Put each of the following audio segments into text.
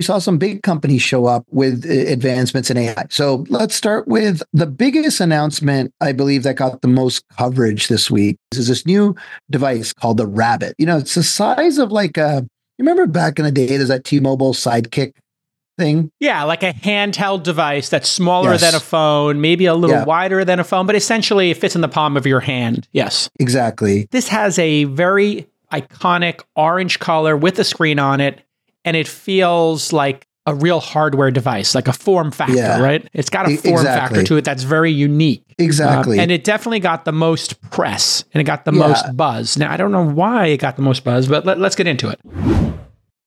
we saw some big companies show up with uh, advancements in AI. So let's start with the biggest announcement, I believe, that got the most coverage this week. Is this new device called the Rabbit. You know, it's the size of like a, you remember back in the day, there's that T Mobile sidekick thing? Yeah, like a handheld device that's smaller yes. than a phone, maybe a little yeah. wider than a phone, but essentially it fits in the palm of your hand. Yes. Exactly. This has a very iconic orange color with a screen on it and it feels like a real hardware device, like a form factor, yeah. right? It's got a form exactly. factor to it that's very unique. Exactly. Um, and it definitely got the most press and it got the yeah. most buzz. Now, I don't know why it got the most buzz, but let, let's get into it.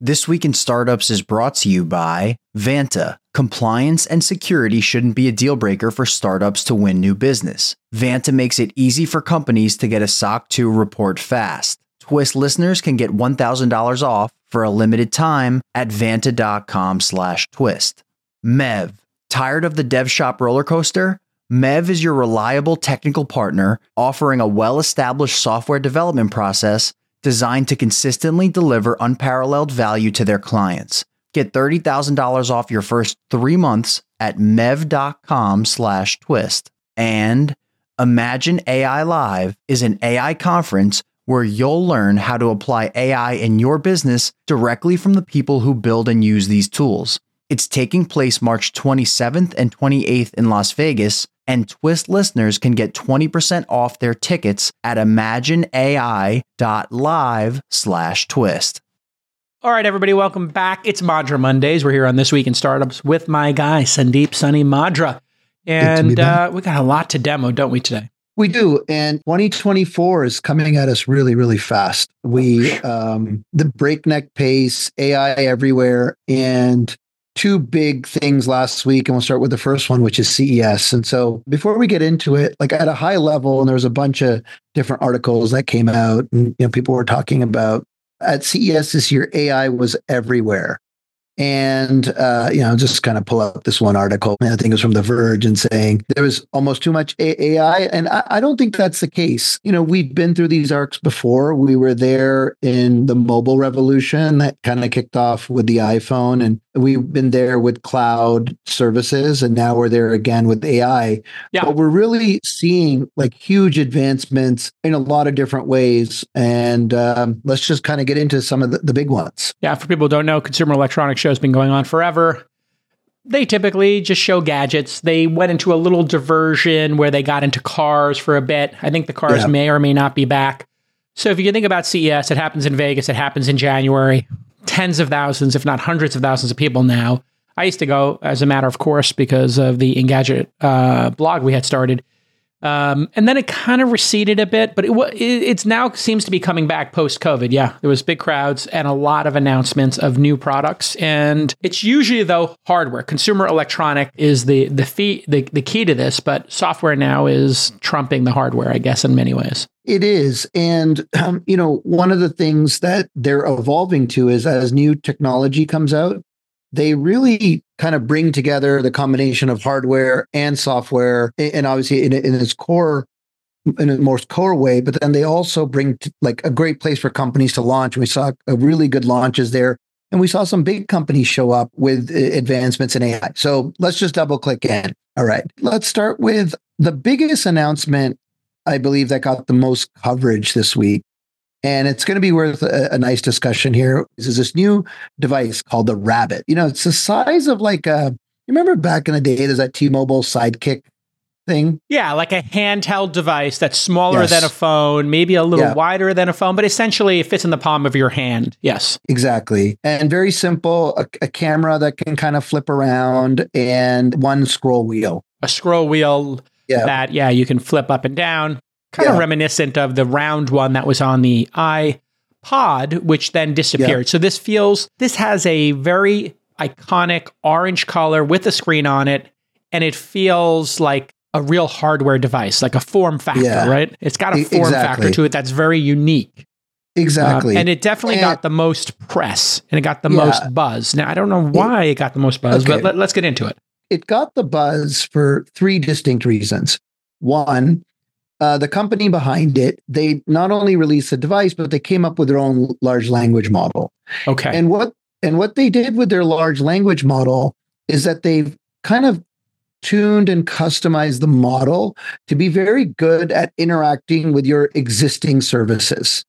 This Week in Startups is brought to you by Vanta. Compliance and security shouldn't be a deal breaker for startups to win new business. Vanta makes it easy for companies to get a SOC 2 report fast. Twist listeners can get $1,000 off for a limited time at vanta.com slash twist. Mev, tired of the dev shop roller coaster? Mev is your reliable technical partner offering a well-established software development process designed to consistently deliver unparalleled value to their clients. Get $30,000 off your first three months at mev.com slash twist. And Imagine AI Live is an AI conference where you'll learn how to apply AI in your business directly from the people who build and use these tools. It's taking place March 27th and 28th in Las Vegas, and Twist listeners can get 20% off their tickets at imagineai.live/twist. All right, everybody, welcome back. It's Madra Mondays. We're here on This Week in Startups with my guy, Sandeep Sunny Madra. And uh, we got a lot to demo, don't we, today? We do. And 2024 is coming at us really, really fast. We, um, the breakneck pace, AI everywhere, and two big things last week. And we'll start with the first one, which is CES. And so before we get into it, like at a high level, and there was a bunch of different articles that came out, and you know, people were talking about at CES this year, AI was everywhere and uh, you know just kind of pull up this one article. I think it was from the verge and saying there was almost too much ai and I, I, don't think that's the case. You know we've been through these arcs before. We were there in the mobile revolution that kind of kicked off with the iphone and we've been there with cloud services and now we're there again with ai yeah. but we're really seeing like huge advancements in a lot of different ways and um, let's just kind of get into some of the, the big ones yeah for people who don't know consumer electronics show's been going on forever. They typically just show gadgets. They went into a little diversion where they got into cars for a bit. I think the cars yeah. may or may not be back. So if you think about CES, it happens in Vegas, it happens in January. Tens of thousands, if not hundreds of thousands of people now. I used to go as a matter of course because of the Engadget uh, blog we had started. Um, and then it kind of receded a bit, but it, it it's now seems to be coming back post COVID. Yeah, there was big crowds and a lot of announcements of new products, and it's usually though hardware. Consumer electronic is the the fee the, the key to this, but software now is trumping the hardware, I guess, in many ways. It is, and um, you know, one of the things that they're evolving to is as new technology comes out, they really kind of bring together the combination of hardware and software, and obviously in, in its core, in a more core way. But then they also bring to, like a great place for companies to launch. We saw a really good launches there, and we saw some big companies show up with uh, advancements in AI. So let's just double click in. All right, let's start with the biggest announcement I believe that got the most coverage this week and it's going to be worth a, a, nice discussion here. This is this new device called the Rabbit. You know, it's the size of like a. You remember back in the day, there's that T-Mobile Sidekick thing. Yeah, like a handheld device that's smaller yes. than a phone, maybe a little yeah. wider than a phone, but essentially it fits in the palm of your hand. Yes. Exactly. And very simple a, a camera that can kind of flip around and one scroll wheel. A scroll wheel yeah. that, yeah, you can flip up and down kind yeah. of reminiscent of the round one that was on the iPod, which then disappeared. Yeah. So this feels, this has a very iconic orange color with a screen on it, and it feels like a real hardware device, like a form factor, yeah. right? It's got a form exactly. factor to it that's very unique. Exactly. Um, and it definitely and, got the most press and it got the most buzz. Now, I don't know why it, it got the most buzz, okay. but let, let's get into it. It got the buzz for three distinct reasons. One, uh, the company behind it, they not only released the device, but they came up with their own large language model. Okay. And what And what they did with their large language model is that they've kind of tuned and customized the model to be very good at interacting with your existing services.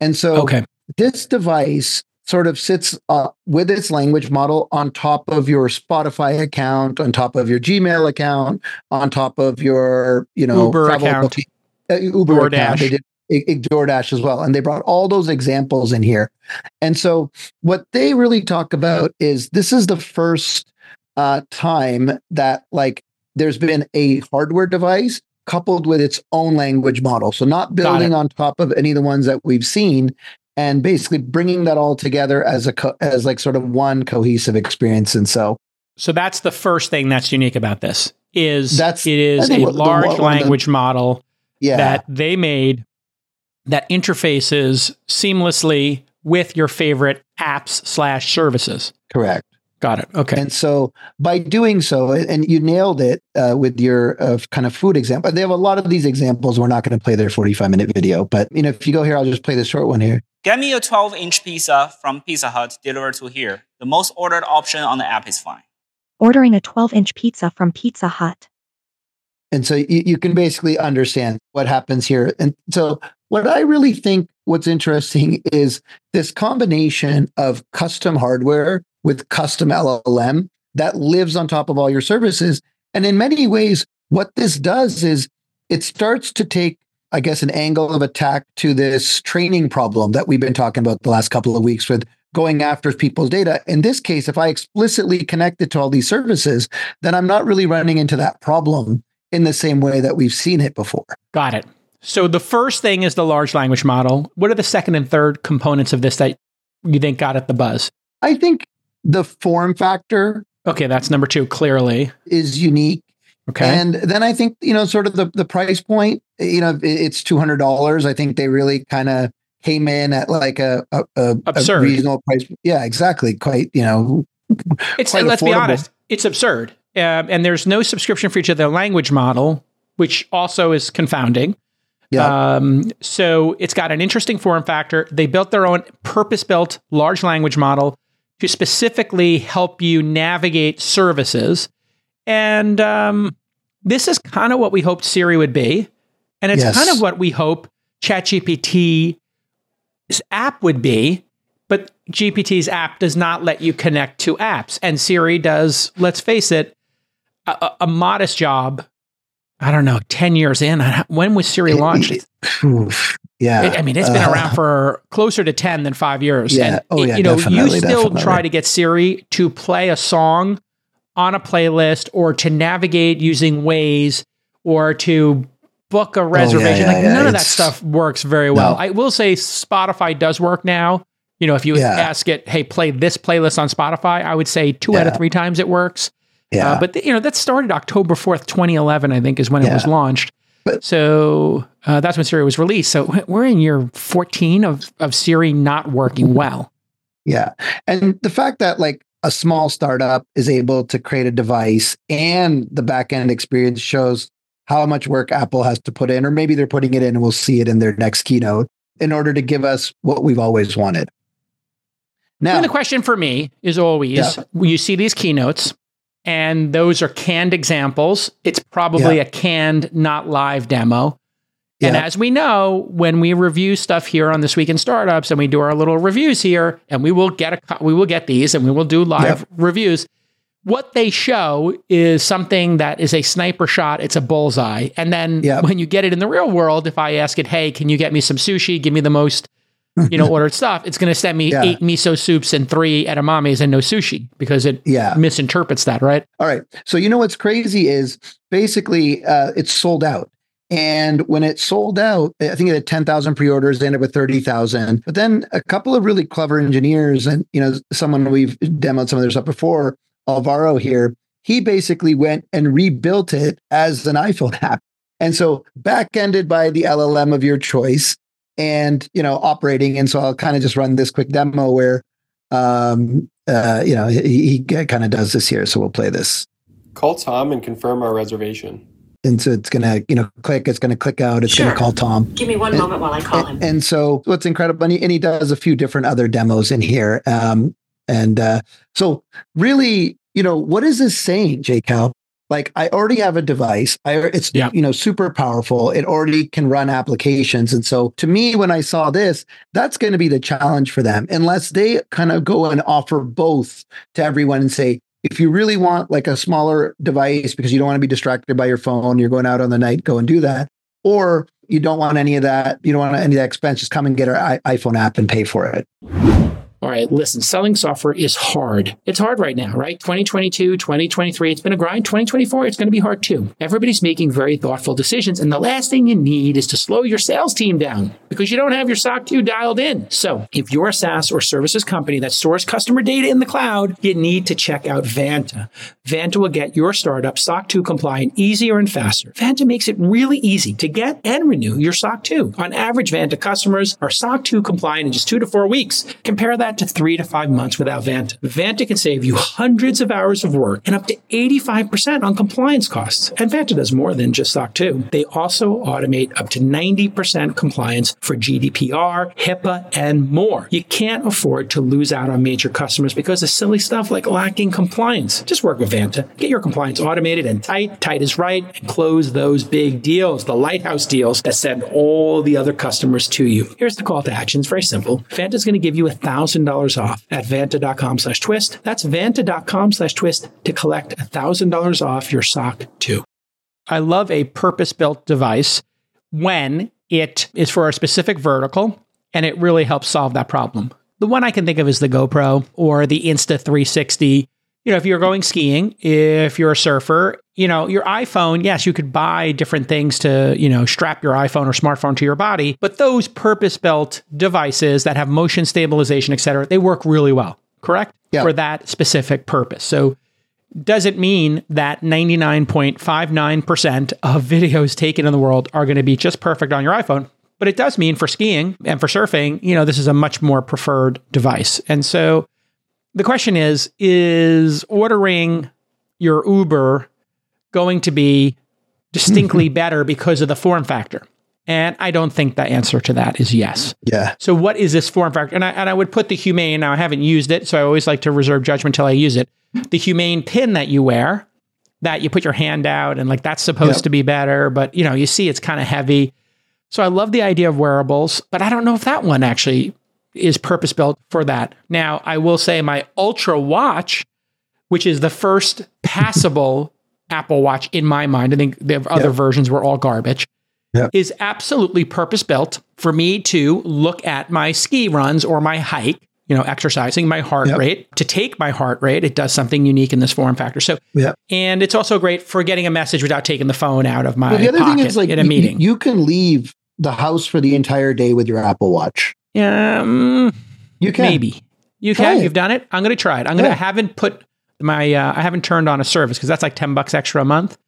And so okay. this device sort of sits uh, with its language model on top of your Spotify account, on top of your Gmail account, on top of your, you know, Uber account. Uh, Uber DoorDash. account. They did DoorDash as well. And they brought all those examples in here. And so what they really talk about is this is the first uh, time that like there's been a hardware device coupled with its own language model. So not building on top of any of the ones that we've seen and basically bringing that all together as a co- as like sort of one cohesive experience. And so so that's the first thing that's unique about this is that's it is a large language the, model yeah. that they made that interfaces seamlessly with your favorite apps slash services. Correct. Got it. Okay. And so by doing so, and you nailed it uh, with your uh, kind of food example. They have a lot of these examples. We're not going to play their 45 minute video, but you know, if you go here, I'll just play the short one here. Get me a 12 inch pizza from Pizza Hut delivered to here. The most ordered option on the app is fine. Ordering a 12 inch pizza from Pizza Hut. And so you, you can basically understand what happens here. And so what I really think what's interesting is this combination of custom hardware with custom LLM that lives on top of all your services. And in many ways, what this does is it starts to take, I guess, an angle of attack to this training problem that we've been talking about the last couple of weeks with going after people's data. In this case, if I explicitly connect it to all these services, then I'm not really running into that problem in the same way that we've seen it before. Got it. So the first thing is the large language model. What are the second and third components of this that you think got at the buzz? I think the form factor. Okay, that's number two, clearly. Is unique. Okay. And then I think, you know, sort of the, the price point, you know, it's $200. I think they really kind of came in at like a, a, a, absurd. A reasonable price. Yeah, exactly. Quite, you know, it's, let's affordable. be honest, it's absurd. Um, and there's no subscription for each of the language model, which also is confounding. Yeah. Um, so it's got an interesting form factor. They built their own purpose built large language model to specifically help you navigate services. And um, this is kind of what we hoped Siri would be. And it's yes. kind of what we hope ChatGPT's app would be. But GPT's app does not let you connect to apps. And Siri does, let's face it, a, a modest job. I don't know, 10 years in. When was Siri launched? Yeah. It, I mean, it's been uh, around for closer to 10 than five years. Yeah. And, oh, yeah, you know, you still definitely. try to get Siri to play a song on a playlist or to navigate using Waze or to book a reservation. Oh, yeah, yeah, like none of that stuff works very well. No. I will say Spotify does work now. You know, if you ask it, hey, play this playlist on Spotify, I would say two out of three times it works. Yeah. Uh, but, the, you know, that started October 4th, 2011, I think is when it was launched. But, so uh, that's when Siri was released. So we're in year 14 of, of Siri not working well. Yeah. And the fact that like a small startup is able to create a device and the backend experience shows how much work Apple has to put in, or maybe they're putting it in and we'll see it in their next keynote in order to give us what we've always wanted. Now, and the question for me is always yeah. you see these keynotes, and those are canned examples. It's probably yeah. a canned, not live demo. Yeah. And as we know, when we review stuff here on this week in startups, and we do our little reviews here, and we will get a we will get these, and we will do live yeah. reviews. What they show is something that is a sniper shot. It's a bullseye. And then when you get it in the real world, if I ask it, "Hey, can you get me some sushi? Give me the most you know, ordered stuff, it's going to send me yeah. eight miso soups and three edamames and no sushi because it yeah. misinterprets that, right? All right. So you know what's crazy is basically uh, it's sold out. And when it sold out, I think it had 10,000 pre-orders, they ended up with 30,000. But then a couple of really clever engineers and, you know, someone we've demoed some of their stuff before, Alvaro here, he basically went and rebuilt it as an iPhone app. And so back-ended by the LLM of your choice, and you know operating and so i'll kind of just run this quick demo where um uh you know he, he kind of does this here so we'll play this call tom and confirm our reservation and so it's gonna you know click it's gonna click out it's sure. gonna call tom give me one and, moment while i call him and, and so what's incredible and he, and he, does a few different other demos in here um And uh, so, really, you know, what is this saying, J Cal? Like, I already have a device. I it's Yeah. you know super powerful. It already can run applications. And so, to me, when I saw this, that's going to be the challenge for them, unless they kind of go and offer both to everyone and say, if you really want like a smaller device because you don't want to be distracted by your phone, you're going out on the night, go and do that. Or you don't want any of that, you don't want any of that expense, just come and get our I- iPhone app and pay for it. All right, listen, selling software is hard. It's hard right now, right? 2022, 2023, it's been a grind. 2024, it's going to be hard too. Everybody's making very thoughtful decisions. And the last thing you need is to slow your sales team down because you don't have your SOC 2 dialed in. So if you're a SaaS or services company that stores customer data in the cloud, you need to check out Vanta. Vanta will get your startup SOC 2 compliant easier and faster. Vanta makes it really easy to get and renew your SOC 2. On average, Vanta customers are SOC 2 compliant in just two to four weeks. Compare that to three to five months without Vanta. Vanta can save you hundreds of hours of work and up to 85% on compliance costs. And Vanta does more than just SOC 2. They also automate up to 90% compliance for GDPR, HIPAA, and more. You can't afford to lose out on major customers because of silly stuff like lacking compliance. Just work with Vanta. Get your compliance automated and tight. Tight is right. And close those big deals, the lighthouse deals that send all the other customers to you. Here's the call to action. It's very simple. Vanta's going to give you $1,000 off at vanta.com slash twist. That's vanta.com slash twist to collect $1,000 off your SOC 2. I love a purpose built device when it is for a specific vertical and it really helps solve that problem. The one I can think of is the GoPro or the Insta 360. You know, if you're going skiing, if you're a surfer, you know, your iPhone, yes, you could buy different things to, you know, strap your iPhone or smartphone to your body, but those purpose built devices that have motion stabilization, et cetera, they work really well, correct? Yeah. For that specific purpose. So doesn't mean that 99.59% of videos taken in the world are going to be just perfect on your iPhone. But it does mean for skiing and for surfing, you know, this is a much more preferred device. And so the question is is ordering your Uber going to be distinctly better because of the form factor? And I don't think the answer to that is yes. Yeah. So what is this form factor? And I, and I would put the Humane, now I haven't used it, so I always like to reserve judgment till I use it. The Humane pin that you wear, that you put your hand out and like that's supposed Yep. to be better, but you know, you see it's kind of heavy. So I love the idea of wearables, but I don't know if that one actually is purpose built for that. Now, I will say my Ultra Watch, which is the first passable Apple Watch in my mind, I think the other Yeah. versions were all garbage, Yeah. is absolutely purpose built for me to look at my ski runs or my hike, you know, exercising my heart rate, to take my heart rate. It does something unique in this form factor. So, Yeah. and it's also great for getting a message without taking the phone out of my But the other pocket thing is like in a you- meeting. You, can leave the house for the entire day with your Apple Watch. Mm, You can. maybe you Try can. it. You've done it. I'm going to try it. I'm going to. I haven't put my. Uh, I haven't turned on a service because that's like ten bucks extra a month,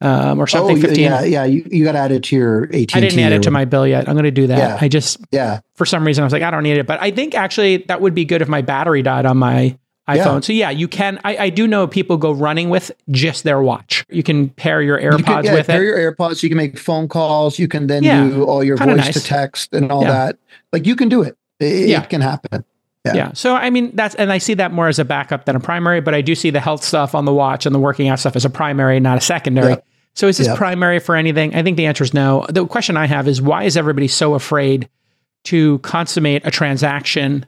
um, or something. you- Fifteen. yeah, yeah. You, you got to add it to your AT&T. I didn't add it to my bill yet. I'm going to do that. Yeah. I just Yeah. for some reason I was like, I don't need it. But I think actually that would be good if my battery died on my iPhone. Yeah. So yeah, you can. I, I do know people go running with just their watch. You can pair your You AirPods can, yeah, with pair it. your AirPods. You can make phone calls. You can then Yeah, do all your voice nice. to text and all that. Like you can do it. It, can happen. Yeah. Yeah. So I mean that's and I see that more as a backup than a primary, but I do see the health stuff on the watch and the working out stuff as a primary, not a secondary. So is this primary for anything? I think the answer is no. The question I have is why is everybody so afraid to consummate a transaction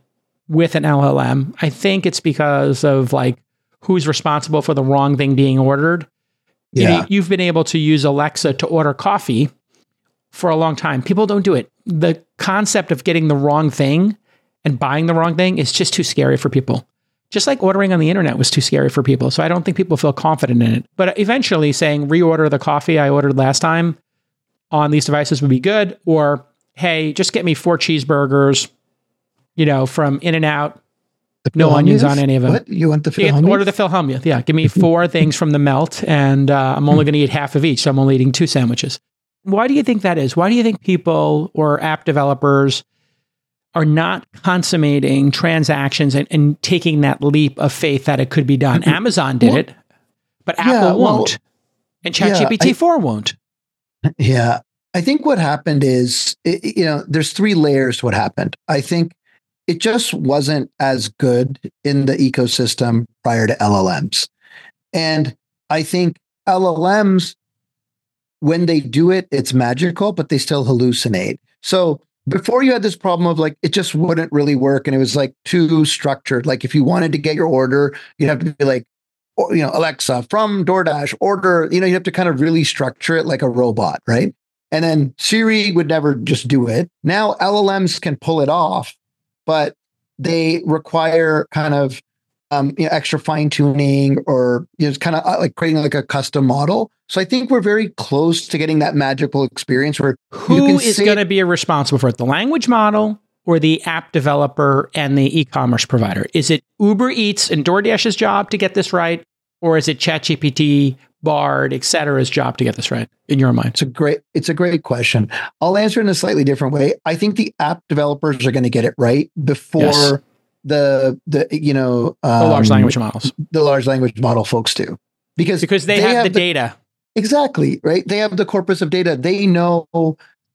with an LLM? I think it's because of like who's responsible for the wrong thing being ordered. You Yeah. you've been able to use Alexa to order coffee for a long time. People don't do it. The concept of getting the wrong thing and buying the wrong thing is just too scary for people. Just like ordering on the internet was too scary for people. So I don't think people feel confident in it. But eventually saying reorder the coffee I ordered last time on these devices would be good. Or, hey, just get me four cheeseburgers, you know, from In and Out. No onions on any of them. What? You want the You order the Philhomia. Yeah, give me four things from the melt, and uh, I'm only going to eat half of each. So I'm only eating two sandwiches. Why do you think that is? Why do you think people or app developers are not consummating transactions and, and taking that leap of faith that it could be done? Amazon did Well, it, but yeah, Apple well, won't, and ChatGPT I- 4 won't. Yeah. I think what happened is, you know, there's three layers to what happened. I think it just wasn't as good in the ecosystem prior to LLMs. And I think LLMs, when they do it, it's magical, but they still hallucinate. So before you had this problem of like it just wouldn't really work and it was like too structured. Like if you wanted to get your order, you'd have to be like, or, you know, Alexa from DoorDash order, you know, you have to kind of really structure it like a robot, right? And then Siri would never just do it. Now LLMs can pull it off, but they require kind of um, you know, extra fine tuning or you know, it's kind of uh, like creating like a custom model. So I think we're very close to getting that magical experience where who is going to be responsible for it, the language model or the app developer and the e-commerce provider? Is it Uber Eats and DoorDash's job to get this right, or is it ChatGPT, Bard, et cetera's job to get this right in your mind? It's a great, it's a great question. I'll answer in a slightly different way. I think the app developers are going to get it right before yes. the the you know um, the large language models, the large language model folks do, because because they, they have, have, the, the data. Exactly right. They have the corpus of data. They know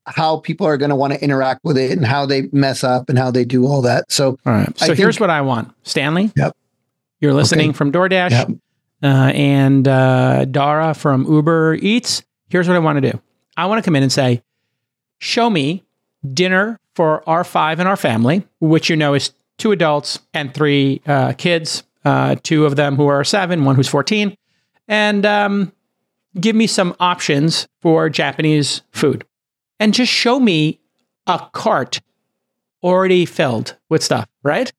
how people are going to want to interact with it and how they mess up and how they do all that. So, all right. So I here's think, what I want, Stanley. Yep. You're listening okay. from DoorDash. Yep uh, and uh, Dara from Uber Eats. Here's what I want to do I want to come in and say, show me dinner for our five and our family, which you know is two adults and three uh, kids, uh, two of them who are seven, one who's 14, and um, give me some options for Japanese food. And just show me a cart already filled with stuff, right?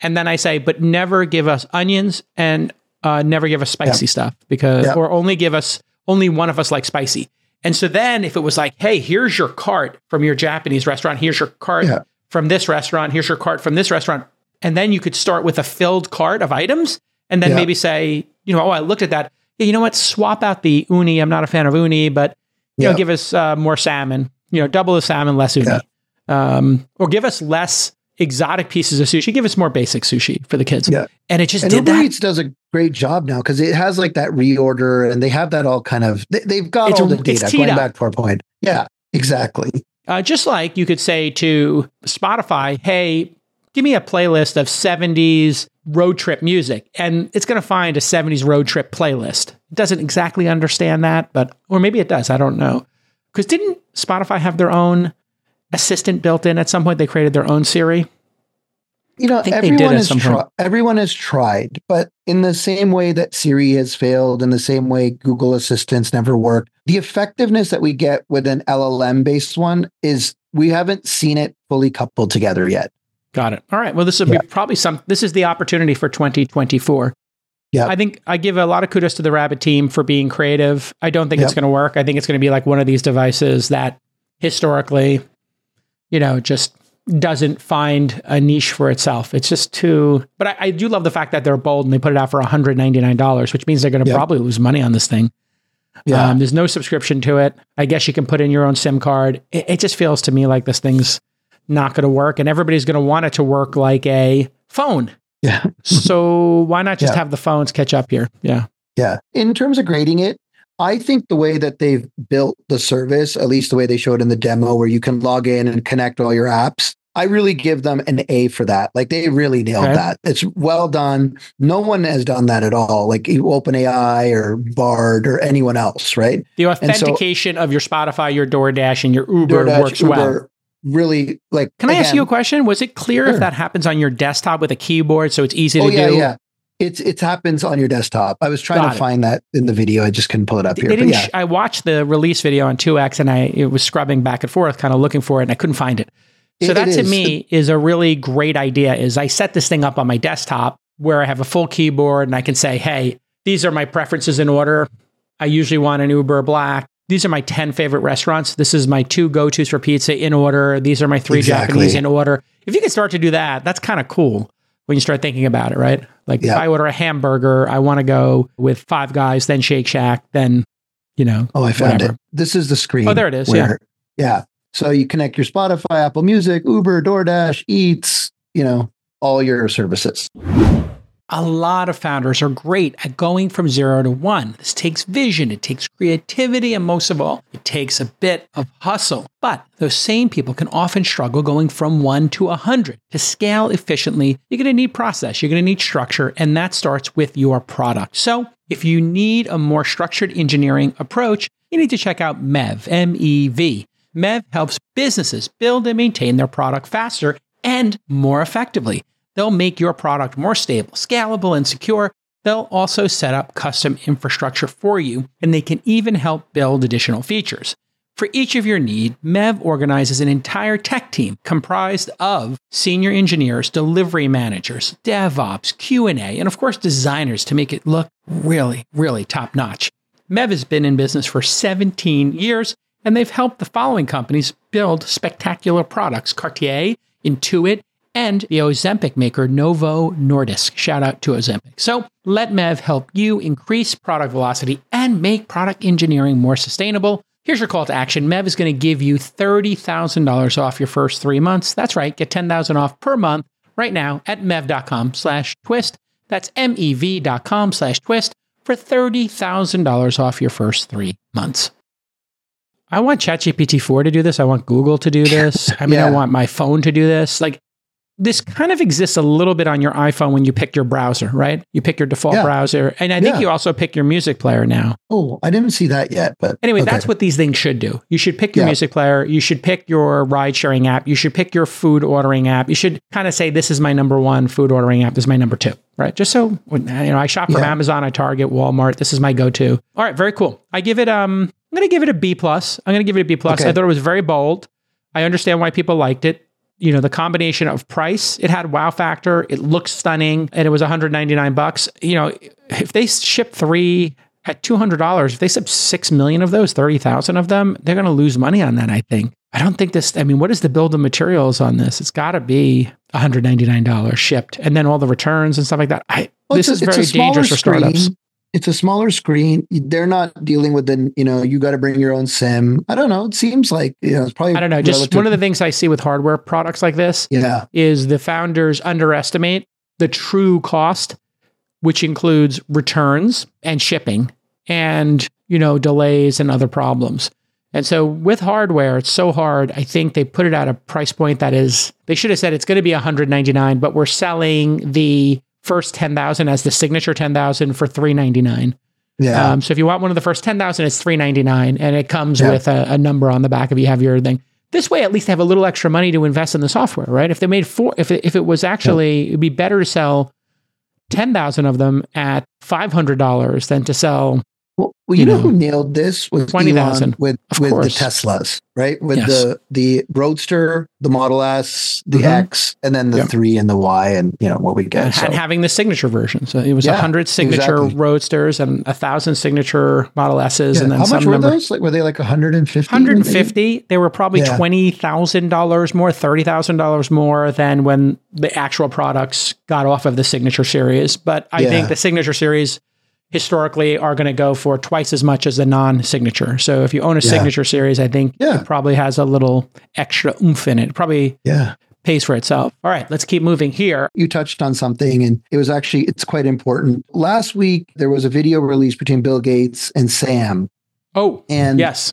And then I say, but never give us onions and uh, never give us spicy stuff because, or only give us, only one of us like spicy. And so then if it was like, hey, here's your cart from your Japanese restaurant, here's your cart yeah. from this restaurant, here's your cart from this restaurant. And then you could start with a filled cart of items and then maybe say, you know, oh, I looked at that. Yeah, you know what? Swap out the uni. I'm not a fan of uni, but, you know, give us uh, more salmon, you know, double the salmon, less uni. Um, or give us less exotic pieces of sushi. Give us more basic sushi for the kids. Yeah. And it just and did Uber that. Eats does a great job now because it has like that reorder and they have that all kind of, they, have got it's, all the data going up. back to our point. Yeah, exactly. Uh, just like you could say to Spotify, hey, give me a playlist of 70s road trip music. And it's going to find a 70s road trip playlist. It doesn't exactly understand that, but, or maybe it does. I don't know. Because didn't Spotify have their own assistant built in at some point? They created their own Siri. You know, everyone has tried. Everyone has tried, but in the same way that Siri has failed, in the same way Google Assistants never worked, the effectiveness that we get with an LLM based one is we haven't seen it fully coupled together yet. Got it. All right. Well, this will yeah. be probably some. This is the opportunity for 2024. Yeah. I think I give a lot of kudos to the Rabbit team for being creative. I don't think yep. it's going to work. I think it's going to be like one of these devices that historically you know, just doesn't find a niche for itself. It's just too. But I, I, do love the fact that they're bold and they put it out for $199, which means they're going to yep. probably lose money on this thing. Yeah. Um, there's no subscription to it. I guess you can put in your own SIM card. It, it just feels to me like this thing's not going to work, and everybody's going to want it to work like a phone. Yeah. so why not just yeah. have the phones catch up here? Yeah. Yeah. In terms of grading it, I think the way that they've built the service, at least the way they showed in the demo, where you can log in and connect all your apps, I really give them an A for that. Like they really nailed okay. that. It's well done. No one has done that at all. Like OpenAI or Bard or anyone else, right? The authentication so, of your Spotify, your DoorDash, and your Uber DoorDash, works Uber, well. Really, like. Can I again, ask you a question? Was it clear sure. if that happens on your desktop with a keyboard, so it's easy oh, to yeah, do? Yeah, it's it happens on your desktop. I was trying Got to it. find that in the video. I just couldn't pull it up here. Yeah. I watched the release video on 2x and I it was scrubbing back and forth, kind of looking for it, and I couldn't find it. So it, that it to is. me is a really great idea. Is I set this thing up on my desktop where I have a full keyboard and I can say, hey, these are my preferences in order. I usually want an Uber Black. These are my 10 favorite restaurants. This is my two go tos for pizza in order. These are my three exactly. Japanese in order. If you can start to do that, that's kind of cool when you start thinking about it, right? Like yeah. if I order a hamburger, I want to go with Five Guys, then Shake Shack, then you know. Oh, I found whatever. it. This is the screen. Oh, there it is. Where, yeah, yeah. So you connect your Spotify, Apple Music, Uber, DoorDash, Eats, you know, all your services. A lot of founders are great at going from zero to one. This takes vision, it takes creativity, and most of all, it takes a bit of hustle. But those same people can often struggle going from one to a hundred. To scale efficiently, you're going to need process, you're going to need structure, and that starts with your product. So if you need a more structured engineering approach, you need to check out MEV, M E V. MEV helps businesses build and maintain their product faster and more effectively. They'll make your product more stable, scalable, and secure. They'll also set up custom infrastructure for you, and they can even help build additional features. For each of your need, MEV organizes an entire tech team comprised of senior engineers, delivery managers, DevOps, Q&A, and of course designers to make it look really, really top-notch. MEV has been in business for 17 years, and they've helped the following companies build spectacular products: Cartier, Intuit, and the Ozempic maker Novo Nordisk. Shout out to Ozempic. So let MEV help you increase product velocity and make product engineering more sustainable. Here's your call to action. MEV is going to give you $30,000 off your first three months. That's right. Get 10000 off per month right now at mev.com slash twist. That's mev.com slash twist for $30,000 off your first three months. I want ChatGPT 4 to do this. I want Google to do this. I mean, Yeah. I want my phone to do this. Like, this kind of exists a little bit on your iPhone when you pick your browser, right? You pick your default Yeah. browser. And I think Yeah. you also pick your music player now. Oh, I didn't see that yet, but Anyway, okay. that's what these things should do. You should pick your Yeah. music player. You should pick your ride sharing app. You should pick your food ordering app. You should kind of say, this is my number one food ordering app. This is my number two, right? Just so, when, you know, I shop from. Amazon, I Target, Walmart. This is my go to. All right, very cool. I give it, um, I'm going to give it a B plus. I'm going to give it a B plus. Okay. I thought it was very bold. I understand why people liked it. You know, the combination of price, it had wow factor, it looks stunning, and it was 199 bucks. You know, if they ship three at $200, if they ship 6 million of those, 30,000 of them, they're going to lose money on that, I think. I don't think this, I mean, what is the build of materials on this? It's got to be $199 shipped and then all the returns and stuff like that. I, Well, this it's is very dangerous for startups. It's a smaller screen. They're not dealing with the, you know, you got to bring your own sim. I don't know. It seems like, you know, it's probably. I don't know. Just relative- one of the things I see with hardware products like this Yeah. is the founders underestimate the true cost, which includes returns and shipping and, you know, delays and other problems. And so with hardware, it's so hard. I think they put it at a price point that is, they should have said it's going to be 199, but we're selling the first 10,000 as the signature 10,000 for 399. Yeah. Um, so if you want one of the first 10,000, it's 399 and it comes Yeah. with a, a number on the back if you have your thing. This way, at least they have a little extra money to invest in the software, right? If they made four, if it, if it was actually, it'd be better to sell 10,000 of them at $500 than to sell, well, well, you, you know, know, who nailed this was 20,000. Elon with Of with course. the Teslas, right? With Yes. the the Roadster, the Model S, the Mhm. X, and then the Yep. three and the Y, and you know what we get. and So, having the signature version. So it was a Yeah, 100 signature exactly. Roadsters and a 1,000 signature Model S's. yeah. And then how some much were number. those? Like, were they like 150? 150 they were probably Yeah. $20,000 more, $30,000 more than when the actual products got off of the signature series. But I think the signature series historically are going to go for twice as much as the non-signature. So if you own a Yeah. signature series, I think Yeah. it probably has a little extra oomph in it. It probably Yeah. pays for itself. All right, let's keep moving here. you touched on something and it was actually it's quite important last week there was a video release between bill gates and sam Oh, and yes.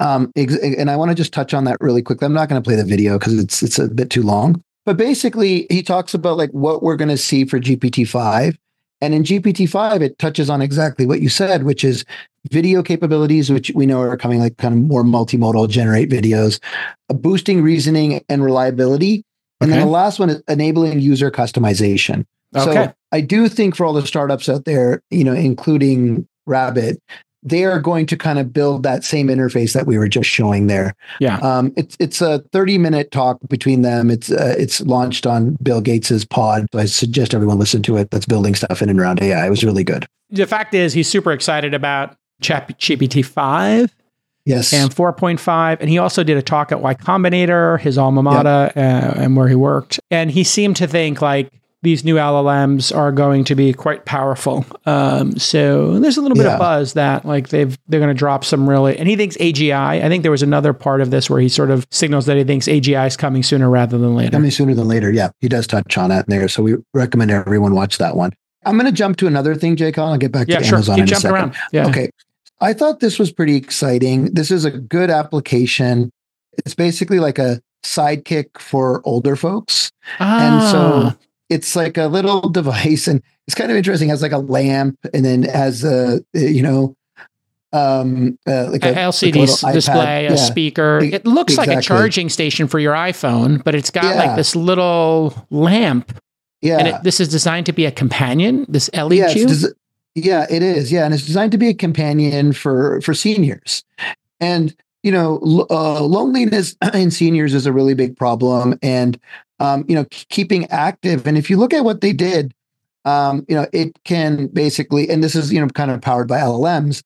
um ex- and i want to just touch on that really quickly i'm not going to play the video because it's it's a bit too long but basically he talks about like what we're going to see for gpt-5 and in gpt-5 it touches on exactly what you said which is video capabilities which we know are coming like kind of more multimodal generate videos uh, boosting reasoning and reliability. And then the last one is enabling user customization. Okay. so I do think for all the startups out there, you know, including Rabbit, they are going to kind of build that same interface that we were just showing there. Yeah. Um, it's it's a 30 minute talk between them. It's uh, it's launched on Bill Gates's pod. So I suggest everyone listen to it. That's building stuff in and around AI. It was really good. the fact is he's super excited about Chat GPT 5 Yes. and 4.5. And he also did a talk at Y Combinator, his alma mater, uh, and where he worked. And he seemed to think like these new LLMs are going to be quite powerful. Um, so there's a little bit Yeah. of buzz that like they've they're going to drop some really. And he thinks AGI. I think there was another part of this where he sort of signals that he thinks AGI is coming sooner rather than later. Coming sooner than later. Yeah, he does touch on it there. So we recommend everyone watch that one. I'm going to jump to another thing, Jake. I'll get back yeah, to sure. Amazon Keep in a second. around. Yeah. Okay. I thought this was pretty exciting. This is a good application. It's basically like a sidekick for older folks. And so Ah, it's like a little device and it's kind of interesting. It has like a lamp and then has a, you know, um, uh, like a a, like a LCD display, a Yeah. speaker. It looks like a charging station for your iPhone, but it's got Yeah. like this little lamp, Yeah. and it, this is designed to be a companion. This LED yeah, des- yeah, it is. Yeah, and it's designed to be a companion for for seniors. And you know, uh, loneliness in seniors is a really big problem, and um, you know, keeping active. And if you look at what they did, um, you know, it can basically, and this is you know, kind of powered by LLMs.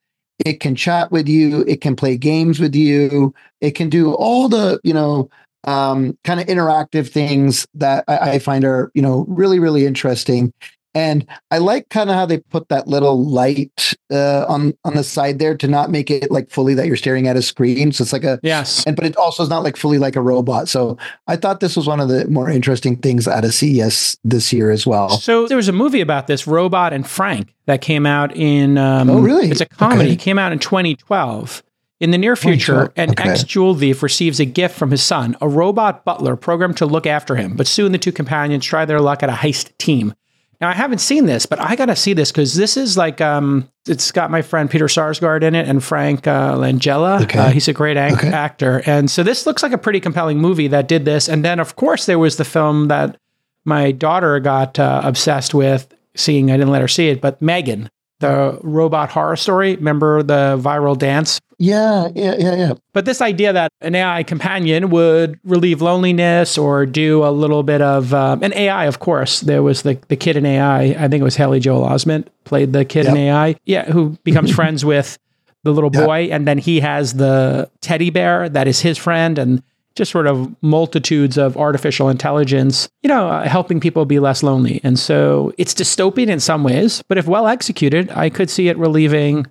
It can chat with you. It can play games with you. It can do all the you know um, kind of interactive things that I, I find are you know really really interesting. And I like kind of how they put that little light uh, on on the side there to not make it like fully that you're staring at a screen. So it's like a yes. and but it also is not like fully like a robot. So I thought this was one of the more interesting things out of CES this year as well. So there was a movie about this, Robot and Frank, that came out in. Um, Oh, really? It's a comedy. Okay. It came out in 2012. In the near future, 2012, an okay. ex jewel thief receives a gift from his son, a robot butler programmed to look after him. But soon the two companions try their luck at a heist team. Now I haven't seen this, but I gotta see this because this is like um, it's got my friend Peter Sarsgaard in it and Frank uh, Langella. Okay. Uh, he's a great ac- Okay. actor, and so this looks like a pretty compelling movie that did this. And then of course there was the film that my daughter got uh, obsessed with seeing. I didn't let her see it, but Megan, the robot horror story. Remember the viral dance? Yeah, yeah, yeah, yeah. But this idea that an AI companion would relieve loneliness or do a little bit of um, an AI, of course. There was the the kid in AI. I think it was Haley Joel Osment played the kid in AI. Yeah, who becomes friends with the little Yep. boy, and then he has the teddy bear that is his friend, and just sort of multitudes of artificial intelligence, you know, uh, helping people be less lonely. And so it's dystopian in some ways, but if well executed, I could see it relieving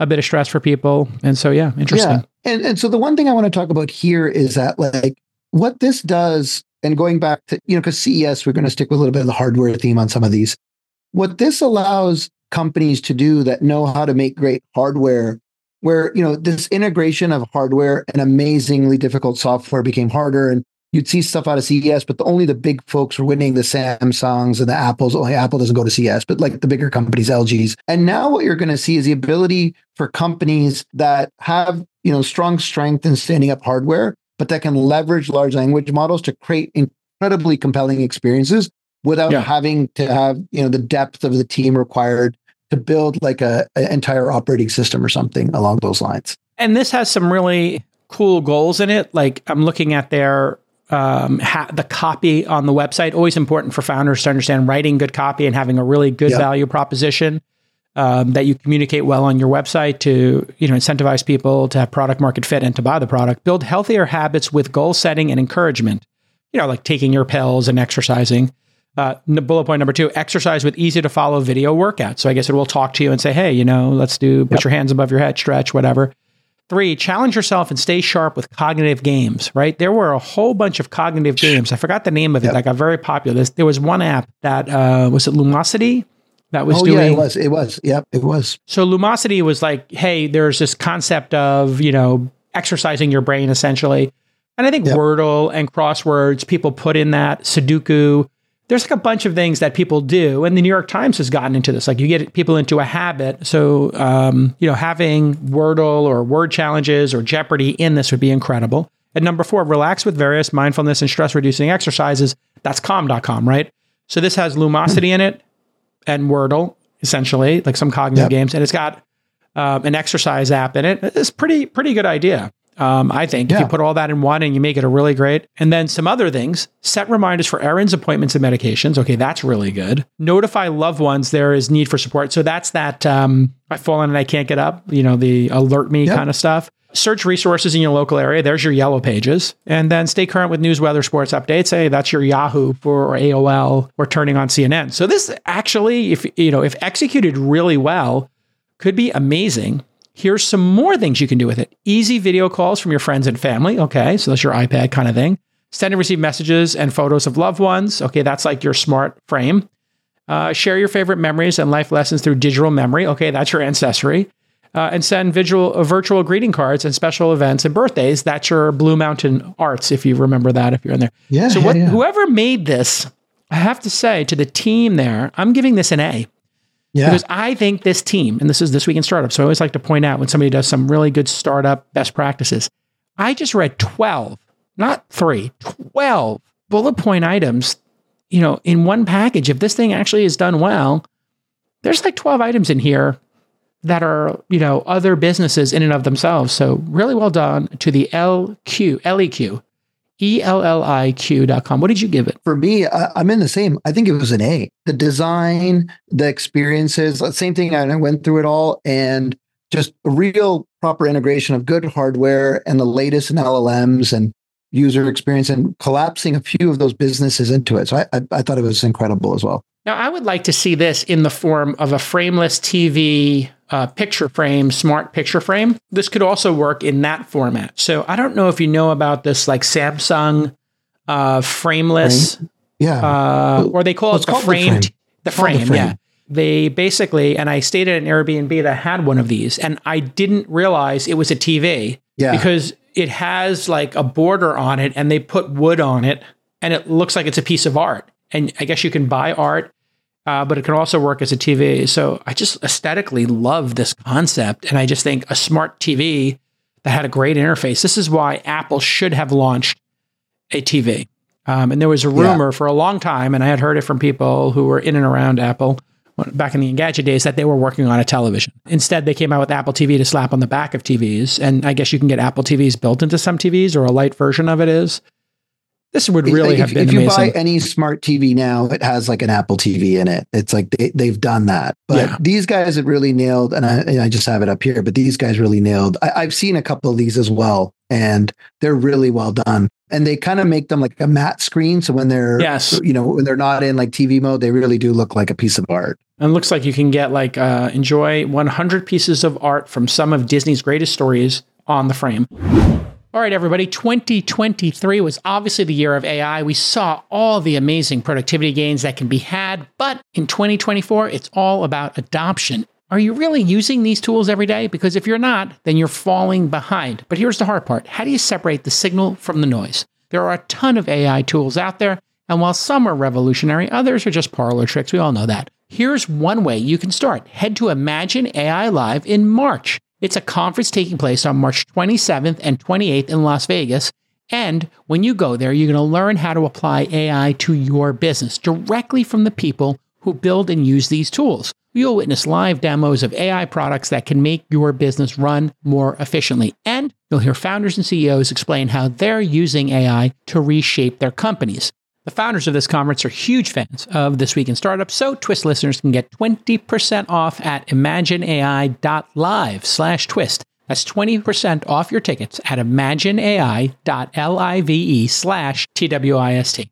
a bit of stress for people. And so, yeah, interesting. Yeah. And and so the one thing I want to talk about here is that like what this does, and going back to, you know, because CES, we're going to stick with a little bit of the hardware theme on some of these. What this allows companies to do that know how to make great hardware, where, you know, this integration of hardware and amazingly difficult software became harder. And you'd see stuff out of CES, but the, only the big folks were winning the Samsungs and the Apples. Oh, only Apple doesn't go to CES, but like the bigger companies, LGs. And now what you're going to see is the ability for companies that have, you know, strong strength in standing up hardware, but that can leverage large language models to create incredibly compelling experiences without Yeah. having to have, you know, the depth of the team required to build like a, an entire operating system or something along those lines. And this has some really cool goals in it. Like I'm looking at their um, ha- the copy on the website. Always important for founders to understand writing good copy and having a really good Yep. value proposition um, that you communicate well on your website to you know incentivize people to have product market fit and to buy the product. Build healthier habits with goal setting and encouragement. You know, like taking your pills and exercising. Uh, bullet point number two: exercise with easy to follow video workouts. So I guess it will talk to you and say, "Hey, you know, let's do put your hands above your head, stretch, whatever." Three, challenge yourself and stay sharp with cognitive games, right? There were a whole bunch of cognitive games. I forgot the name of it Yep. that got very popular. There was one app that uh, was it Lumosity that was oh doing yeah, it was. It was. Yep, it was. so Lumosity was like, hey, there's this concept of, you know, exercising your brain essentially. And I think Yep. Wordle and crosswords, people put in that Sudoku. There's like a bunch of things that people do. And the New York Times has gotten into this. Like you get people into a habit. So, um, you know, having Wordle or word challenges or Jeopardy in this would be incredible. And number four, relax with various mindfulness and stress reducing exercises. That's calm.com, right? So this has Lumosity in it and Wordle, essentially, like some cognitive Yep. games, and it's got um, an exercise app in it. It's pretty pretty good idea. Um, I think if you put all that in one and you make it a really great, and then some other things, set reminders for errands, appointments, and medications. Okay, that's really good. Notify loved ones there is need for support. So that's that um, I've fallen and I can't get up. You know, the alert me Yep. kind of stuff. Search resources in your local area. There's your yellow pages, and then stay current with news, weather, sports updates. Hey, that's your Yahoo for AOL or turning on CNN. So this actually, if you know, if executed really well, could be amazing. Here's some more things you can do with it. Easy video calls from your friends and family. Okay, so that's your iPad kind of thing. Send and receive messages and photos of loved ones. Okay, that's like your smart frame. Uh, share your favorite memories and life lessons through digital memory. Okay, that's your ancestry. Uh, and send visual, uh, virtual greeting cards and special events and birthdays. That's your Blue Mountain Arts, if you remember that, if you're in there. Yeah. So, yeah, yeah. whoever made this, I have to say to the team there, I'm giving this an A. Yeah. Because I think this team, and this is This Week in Startup, so I always like to point out when somebody does some really good startup best practices. I just read 12, not three, 12 bullet point items, you know, in one package. If this thing actually is done well, there's like 12 items in here that are, you know, other businesses in and of themselves. So really well done to the LQ, LEQ, E-L-L-I-Q.com. What did you give it? for me, I, I'm in the same. I think it was an A. The design, the experiences, same thing. I went through it all, and just a real proper integration of good hardware and the latest in LLMs and user experience, and collapsing a few of those businesses into it. So I, I, I thought it was incredible as well. Now, I would like to see this in the form of a frameless TV uh, picture frame, smart picture frame. This could also work in that format. So I don't know if you know about this, like Samsung uh, frameless, Yeah, uh, or they call it the called the framed, frame. the called the frame. frame. Yeah. They basically, and I stayed at an Airbnb that had one of these, and I didn't realize it was a TV yeah. because it has like a border on it and they put wood on it and it looks like it's a piece of art. And I guess you can buy art, uh, but it can also work as a TV. So I just aesthetically love this concept. And I just think a smart TV that had a great interface. This is why Apple should have launched a TV. Um, and there was a Yeah. rumor for a long time, and I had heard it from people who were in and around Apple back in the Engadget days that they were working on a television. Instead, they came out with Apple TV to slap on the back of TVs. And I guess you can get Apple TVs built into some TVs, or a light version of it is. This would really if, have been if you amazing. buy any smart TV now, it has like an Apple TV in it. It's like they, they've done that. But Yeah. these guys have really nailed, and I, and I just have it up here, but these guys really nailed. I, I've seen a couple of these as well, and they're really well done. And they kind of make them like a matte screen. So when they're, Yes. you know, when they're not in like TV mode, they really do look like a piece of art. And it looks like you can get like uh, enjoy 100 pieces of art from some of Disney's greatest stories on the frame. All right, everybody. 2023 was obviously the year of AI. We saw all the amazing productivity gains that can be had, but in 2024, it's all about adoption. Are you really using these tools every day? Because if you're not, then you're falling behind. But here's the hard part how do you separate the signal from the noise? There are a ton of AI tools out there, and while some are revolutionary, others are just parlor tricks. We all know that. Here's one way you can start. Head to Imagine AI Live in March. It's a conference taking place on March 27th and 28th in Las Vegas. And when you go there, you're going to learn how to apply AI to your business directly from the people who build and use these tools. You'll witness live demos of AI products that can make your business run more efficiently. And you'll hear founders and CEOs explain how they're using AI to reshape their companies. The founders of this conference are huge fans of This Week in Startups, so Twist listeners can get 20% off at imagineai.live slash twist. That's 20% off your tickets at imagineai.live slash TWIST.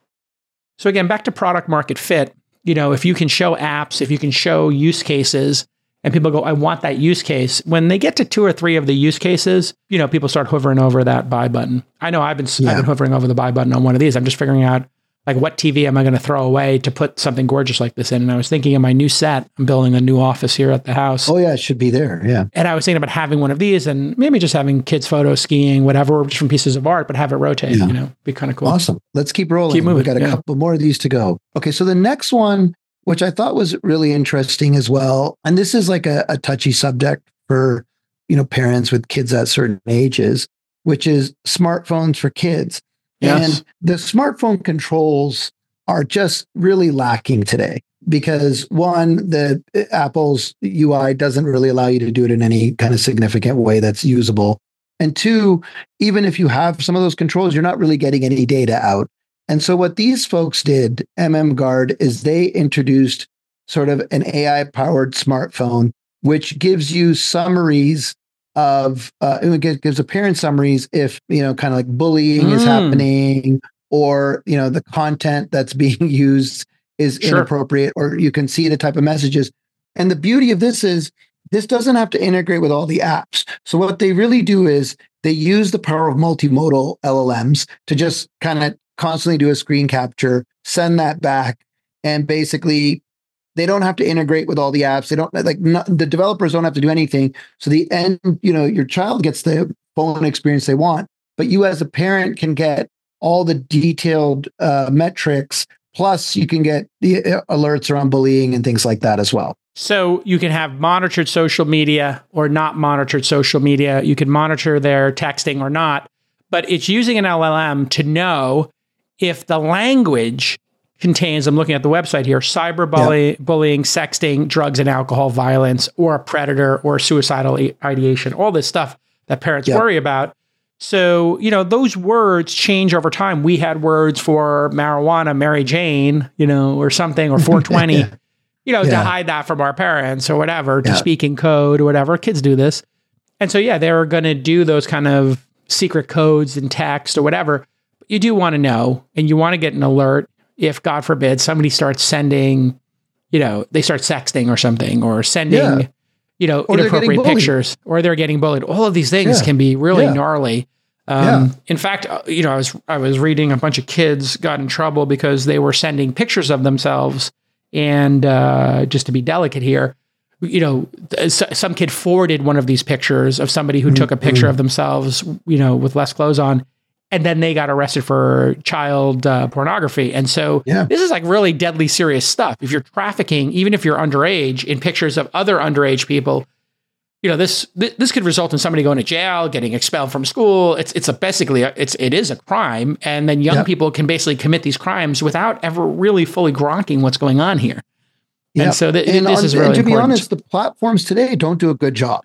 So again, back to product market fit. You know, if you can show apps, if you can show use cases, and people go, I want that use case. When they get to two or three of the use cases, you know, people start hovering over that buy button. I know I've been I've been hovering over the buy button on one of these. I'm just figuring out like what TV am I going to throw away to put something gorgeous like this in? And I was thinking of my new set. I'm building a new office here at the house. Oh, yeah, it should be there. Yeah. And I was thinking about having one of these and maybe just having kids photo skiing, whatever, different pieces of art, but have it rotate, Yeah. you know, be kind of cool. Awesome. Let's keep rolling. Keep moving, We got a yeah. couple more of these to go. Okay, so the next one, which I thought was really interesting as well, and this is like a, a touchy subject for you know parents with kids at certain ages, which is smartphones for kids. Yes. And the smartphone controls are just really lacking today because one, the uh, Apple's UI doesn't really allow you to do it in any kind of significant way that's usable. And two, even if you have some of those controls, you're not really getting any data out. And so what these folks did, MM Guard, is they introduced sort of an AI powered smartphone, which gives you summaries of, uh, it gives- gives a parent summaries if, you know, kind of like bullying is Mm. happening or, you know, the content that's being used is Sure. inappropriate or you can see the type of messages. And the beauty of this is this doesn't have to integrate with all the apps. So what they really do is they use the power of multimodal LLMs to just kind of constantly do a screen capture, send that back, and basically they don't have to integrate with all the apps. They don't like the developers don't have to do anything. So the end, you know, your child gets the phone experience they want, but you as a parent can get all the detailed uh, metrics. Plus, you can get the uh, alerts around bullying and things like that as well. So you can have monitored social media or not monitored social media. You can monitor their texting or not, but it's using an LLM to know if the language contains, I'm looking at the website here, cyberbullying, yep. bullying, sexting, drugs and alcohol, violence, or a predator or suicidal ideation, all this stuff that parents yep. worry about. So, you know, those words change over time. We had words for marijuana, Mary Jane, you know, or something, or 420, yeah. you know, yeah. to hide that from our parents or whatever, to yeah. speak in code or whatever. Kids do this. And so, yeah, they're going to do those kind of secret codes in text or whatever. But you do want to know and you want to get an alert if, God forbid, somebody starts sending, you know, they start sexting or something or sending you know, or inappropriate pictures or they're getting bullied. All of these things yeah. can be really yeah. gnarly. Um, yeah. In fact, uh, you know, I was I was reading a bunch of kids got in trouble because they were sending pictures of themselves, and uh, just to be delicate here, you know, some kid forwarded one of these pictures of somebody who mm-hmm. took a picture of themselves, you know, with less clothes on, and then they got arrested for child uh, pornography. And so yeah. this is like really deadly serious stuff. If you're trafficking, even if you're underage, in pictures of other underage people, you know this this could result in somebody going to jail, getting expelled from school. It's it's a basically a, it's it is a crime, and then young people can basically commit these crimes without ever really fully gronking what's going on here. Yep. And so th- and this on, is really and to important. be honest, the platforms today don't do a good job.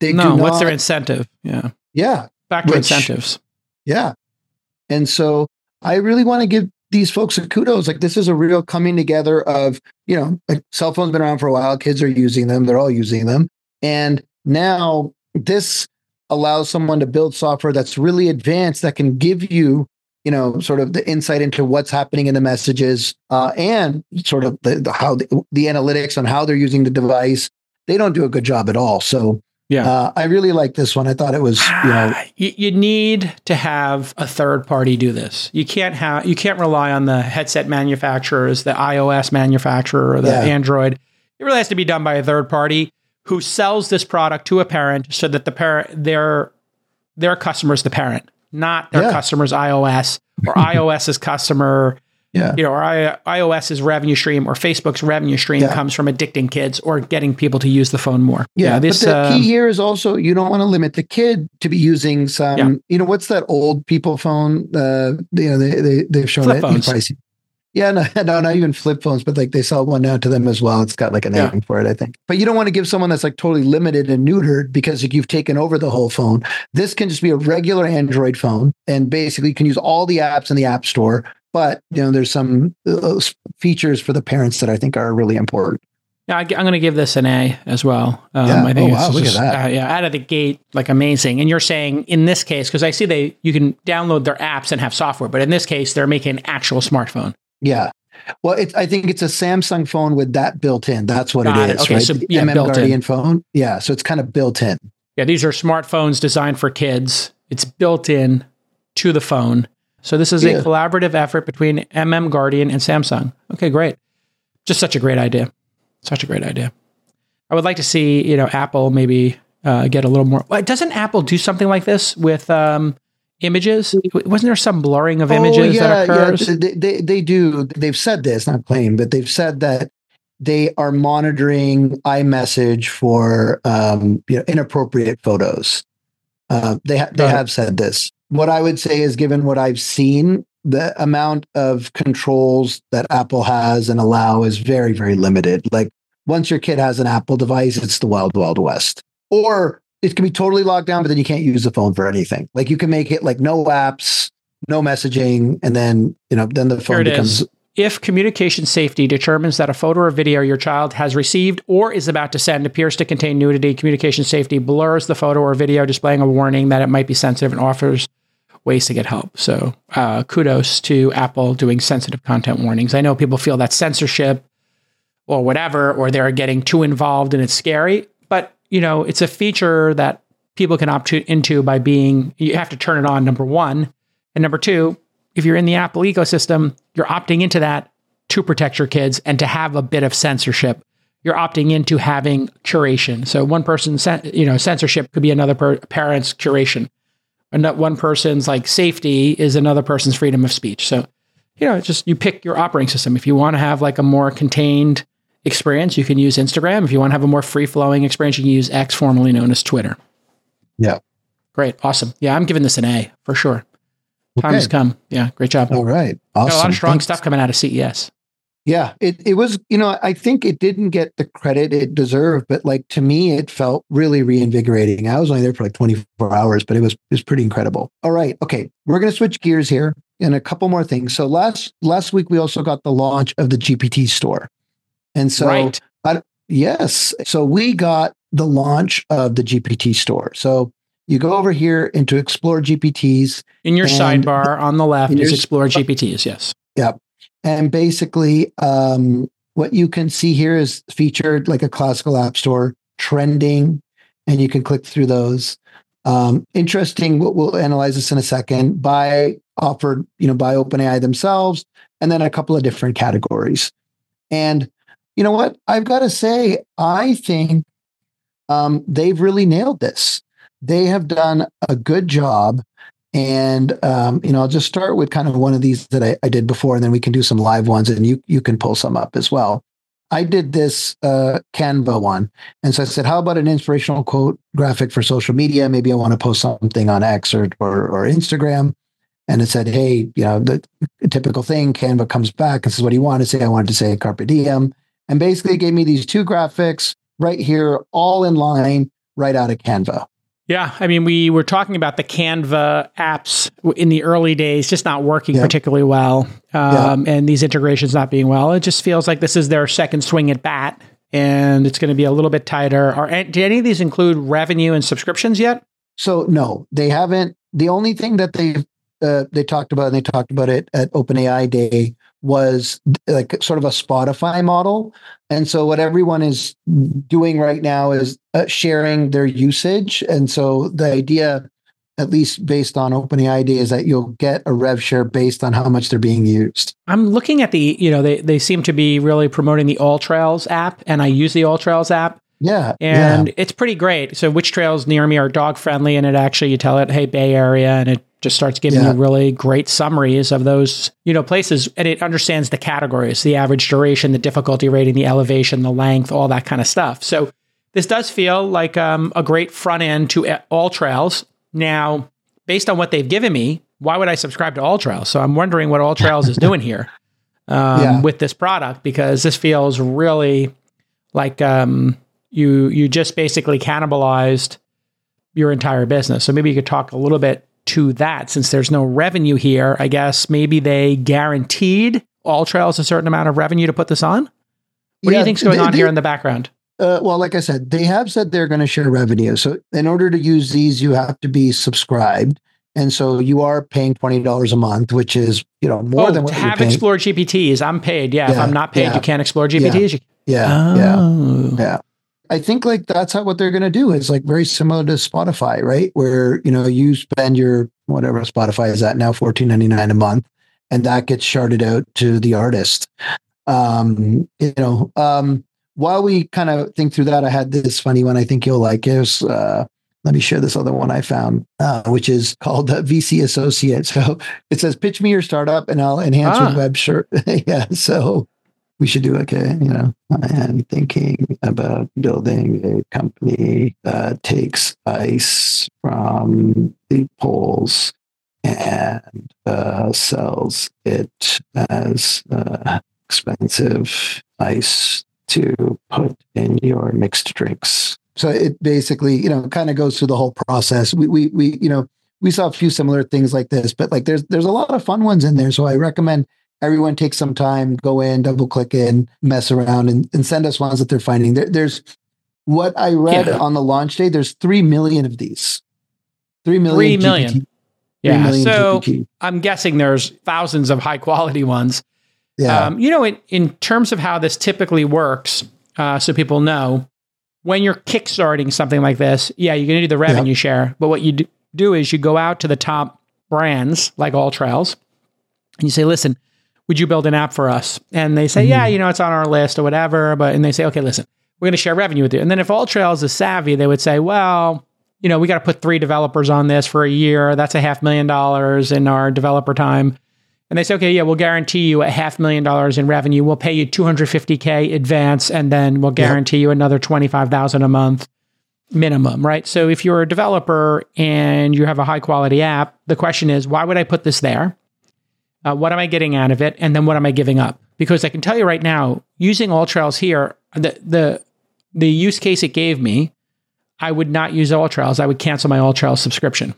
They no, what's their incentive? Yeah, yeah, back to which, incentives. Yeah, and so I really want to give these folks a kudos. Like this is a real coming together of, you know, like cell phones been around for a while. Kids are using them. They're all using them. And now this allows someone to build software that's really advanced that can give you, you know, sort of the insight into what's happening in the messages uh, and sort of the, the how the, the analytics on how they're using the device. They don't do a good job at all. So yeah, uh, I really like this one. I thought it was you know you, you, need to have a third party do this. You can't have you can't rely on the headset manufacturers, the iOS manufacturer, or the yeah. Android. It really has to be done by a third party who sells this product to a parent, so that the parent their their customer is the parent, not their yeah. customer's iOS or iOS's customer yeah. You know, or I, iOS's revenue stream or Facebook's revenue stream yeah. comes from addicting kids or getting people to use the phone more. Yeah. this, but the uh, key here is also you don't want to limit the kid to be using some, yeah. you know, what's that old people phone? Uh, you know, they, they, they've shown flip it. Phones. Yeah, no, no, not even flip phones, but like they sell one now to them as well. It's got like a name yeah. for it, I think. But you don't want to give someone that's like totally limited and neutered because like, you've taken over the whole phone. This can just be a regular Android phone and basically you can use all the apps in the App Store but you know, there's some uh, features for the parents that I think are really important. Yeah, I, am going to give this an A as well. Um, yeah. I think oh, wow, look just, at that. Uh, yeah, out of the gate, like amazing. And you're saying in this case, because I see they you can download their apps and have software, but in this case, they're making an actual smartphone. Yeah. Well, it's, I think it's a Samsung phone with that built in. That's what Got it is, okay, right? So, yeah, MM Guardian in. phone. Yeah, so it's kind of built in. Yeah, these are smartphones designed for kids. It's built in to the phone. So this is yeah. a collaborative effort between MM Guardian and Samsung. Okay, great. Just such a great idea. Such a great idea. I would like to see, you know, Apple maybe uh, get a little more. Doesn't Apple do something like this with um, images? Wasn't there some blurring of images oh, yeah, that occurs? Yeah, they, they, they do. They've said this, not claim, but they've said that they are monitoring iMessage for um, you know, inappropriate photos. Uh, they ha- they have said this what I would say is, given what I've seen, the amount of controls that Apple has and allow is very, very limited. Like once your kid has an Apple device, it's the wild, wild west. Or it can be totally locked down, but then you can't use the phone for anything. Like you can make it like no apps, no messaging, and then you know, then the phone becomes. Is. If communication safety determines that a photo or video your child has received or is about to send appears to contain nudity, communication safety blurs the photo or video, displaying a warning that it might be sensitive and offers ways to get help. So uh, kudos to Apple doing sensitive content warnings. I know people feel that censorship or whatever, or they're getting too involved and it's scary. But you know, it's a feature that people can opt into by being. You have to turn it on. Number one, and number two, if you're in the Apple ecosystem, you're opting into that to protect your kids and to have a bit of censorship. You're opting into having curation. So one person's, you know, censorship could be another per- parent's curation. And one person's like safety is another person's freedom of speech. So, you know, just you pick your operating system. If you want to have like a more contained experience, you can use Instagram. If you want to have a more free flowing experience, you can use X, formerly known as Twitter. Yeah. Great. Awesome. Yeah, I'm giving this an A for sure. Time Okay. has come. Yeah, great job. All right. Awesome. Got a lot of strong Thanks. stuff coming out of CES. Yeah, it, it was, you know, I think it didn't get the credit it deserved, but like to me, it felt really reinvigorating. I was only there for like 24 hours, but it was it was pretty incredible. All right. Okay. We're gonna switch gears here and a couple more things. So last last week we also got the launch of the GPT store. And so right. Yes. So we got the launch of the GPT store. So you go over here into Explore GPTs, In your sidebar on the left is Explore GPTs. Yes. Yep. And basically, um, what you can see here is featured like a classical app store, trending, and you can click through those. Um, interesting. We'll, we'll analyze this in a second. By offered, you know, by OpenAI themselves, and then a couple of different categories. And you know what? I've got to say, I think um, they've really nailed this. They have done a good job. And um, you know, I'll just start with kind of one of these that I, I did before, and then we can do some live ones, and you you can pull some up as well. I did this uh, Canva one, and so I said, "How about an inspirational quote graphic for social media? Maybe I want to post something on X or or, or Instagram." And it said, "Hey, you know, the typical thing." Canva comes back and says, "What do you want to say?" I wanted to say "Carpe diem," and basically it gave me these two graphics right here, all in line, right out of Canva. Yeah, I mean, we were talking about the Canva apps in the early days, just not working Yeah. particularly well, Yeah. um, and these integrations not being well. It just feels like this is their second swing at bat, and it's going to be a little bit tighter. Are do any of these include revenue and subscriptions yet? So no, they haven't. The only thing that they uh, they talked about, and they talked about it at OpenAI Day, was like sort of a Spotify model. And so what everyone is doing right now is uh, sharing their usage. And so the idea, at least based on OpenAI is that you'll get a rev share based on how much they're being used. I'm looking at the, you know, they they seem to be really promoting the All Trails app, and I use the All Trails app. Yeah, and yeah, it's pretty great. So which trails near me are dog friendly, and it actually you tell it, hey Bay Area, and it just starts giving Yeah. you really great summaries of those you know places, and it understands the categories, the average duration, the difficulty rating, the elevation, the length, all that kind of stuff. So this does feel like um, a great front end to uh, all trails. Now, based on what they've given me, why would I subscribe to All Trails? So I'm wondering what All Trails is doing here um, Yeah. with this product because this feels really like um, you you just basically cannibalized your entire business. So maybe you could talk a little bit to that since there's no revenue here. I guess maybe they guaranteed All Trails a certain amount of revenue to put this on. What do Yeah, you think's going they- on they- here in the background? Uh, well, like I said, they have said they're going to share revenue. So in order to use these, you have to be subscribed. And so you are paying twenty dollars a month, which is you know more oh, than what you're have paying. Explore GPTs, I'm paid. Yeah, if I'm not paid, yeah. you can't explore GPTs. Yeah, yeah, Oh. yeah. I think like that's how what they're going to do is like very similar to Spotify, right? Where you know you spend your whatever Spotify is at now fourteen ninety nine a month, and that gets sharded out to the artist. Um, you know, um, while we kind of think through that, I had this funny one. I think you'll like. Was, uh, let me share this other one I found, uh, which is called uh, VC Associate. So it says, "Pitch me your startup, and I'll enhance Ah. your web shirt." yeah, so we should do okay. You know, I am thinking about building a company that takes ice from the poles and uh, sells it as uh, expensive ice to put in your mixed drinks. So it basically, you know, kind of goes through the whole process. We, we, we, you know, we saw a few similar things like this, but like there's there's a lot of fun ones in there. So I recommend everyone take some time, go in, double click in, mess around, and, and send us ones that they're finding. There, there's what I read Yeah. on the launch day. There's three million of these. Three million. Three million. GPT, three Yeah. million So GPT. I'm guessing there's thousands of high quality ones. yeah, Um, you know, in, in terms of how this typically works, uh, so people know, when you're kickstarting something like this, yeah, you're going to do the revenue share. But what you do, do is you go out to the top brands like All Trails and you say, listen, would you build an app for us? And they say, Mm-hmm. yeah, you know, it's on our list or whatever. But, and they say, okay, listen, we're going to share revenue with you. And then if All Trails is savvy, they would say, well, you know, we got to put three developers on this for a year. That's a half million dollars in our developer time. And they say, okay, yeah, we'll guarantee you a half million dollars in revenue. We'll pay you 250K advance, and then we'll guarantee you another 25,000 a month minimum, right? So if you're a developer and you have a high quality app, the question is, why would I put this there? Uh, what am I getting out of it? And then what am I giving up? Because I can tell you right now, using All Trails here, the the the use case it gave me, I would not use All Trails. I would cancel my All Trails subscription.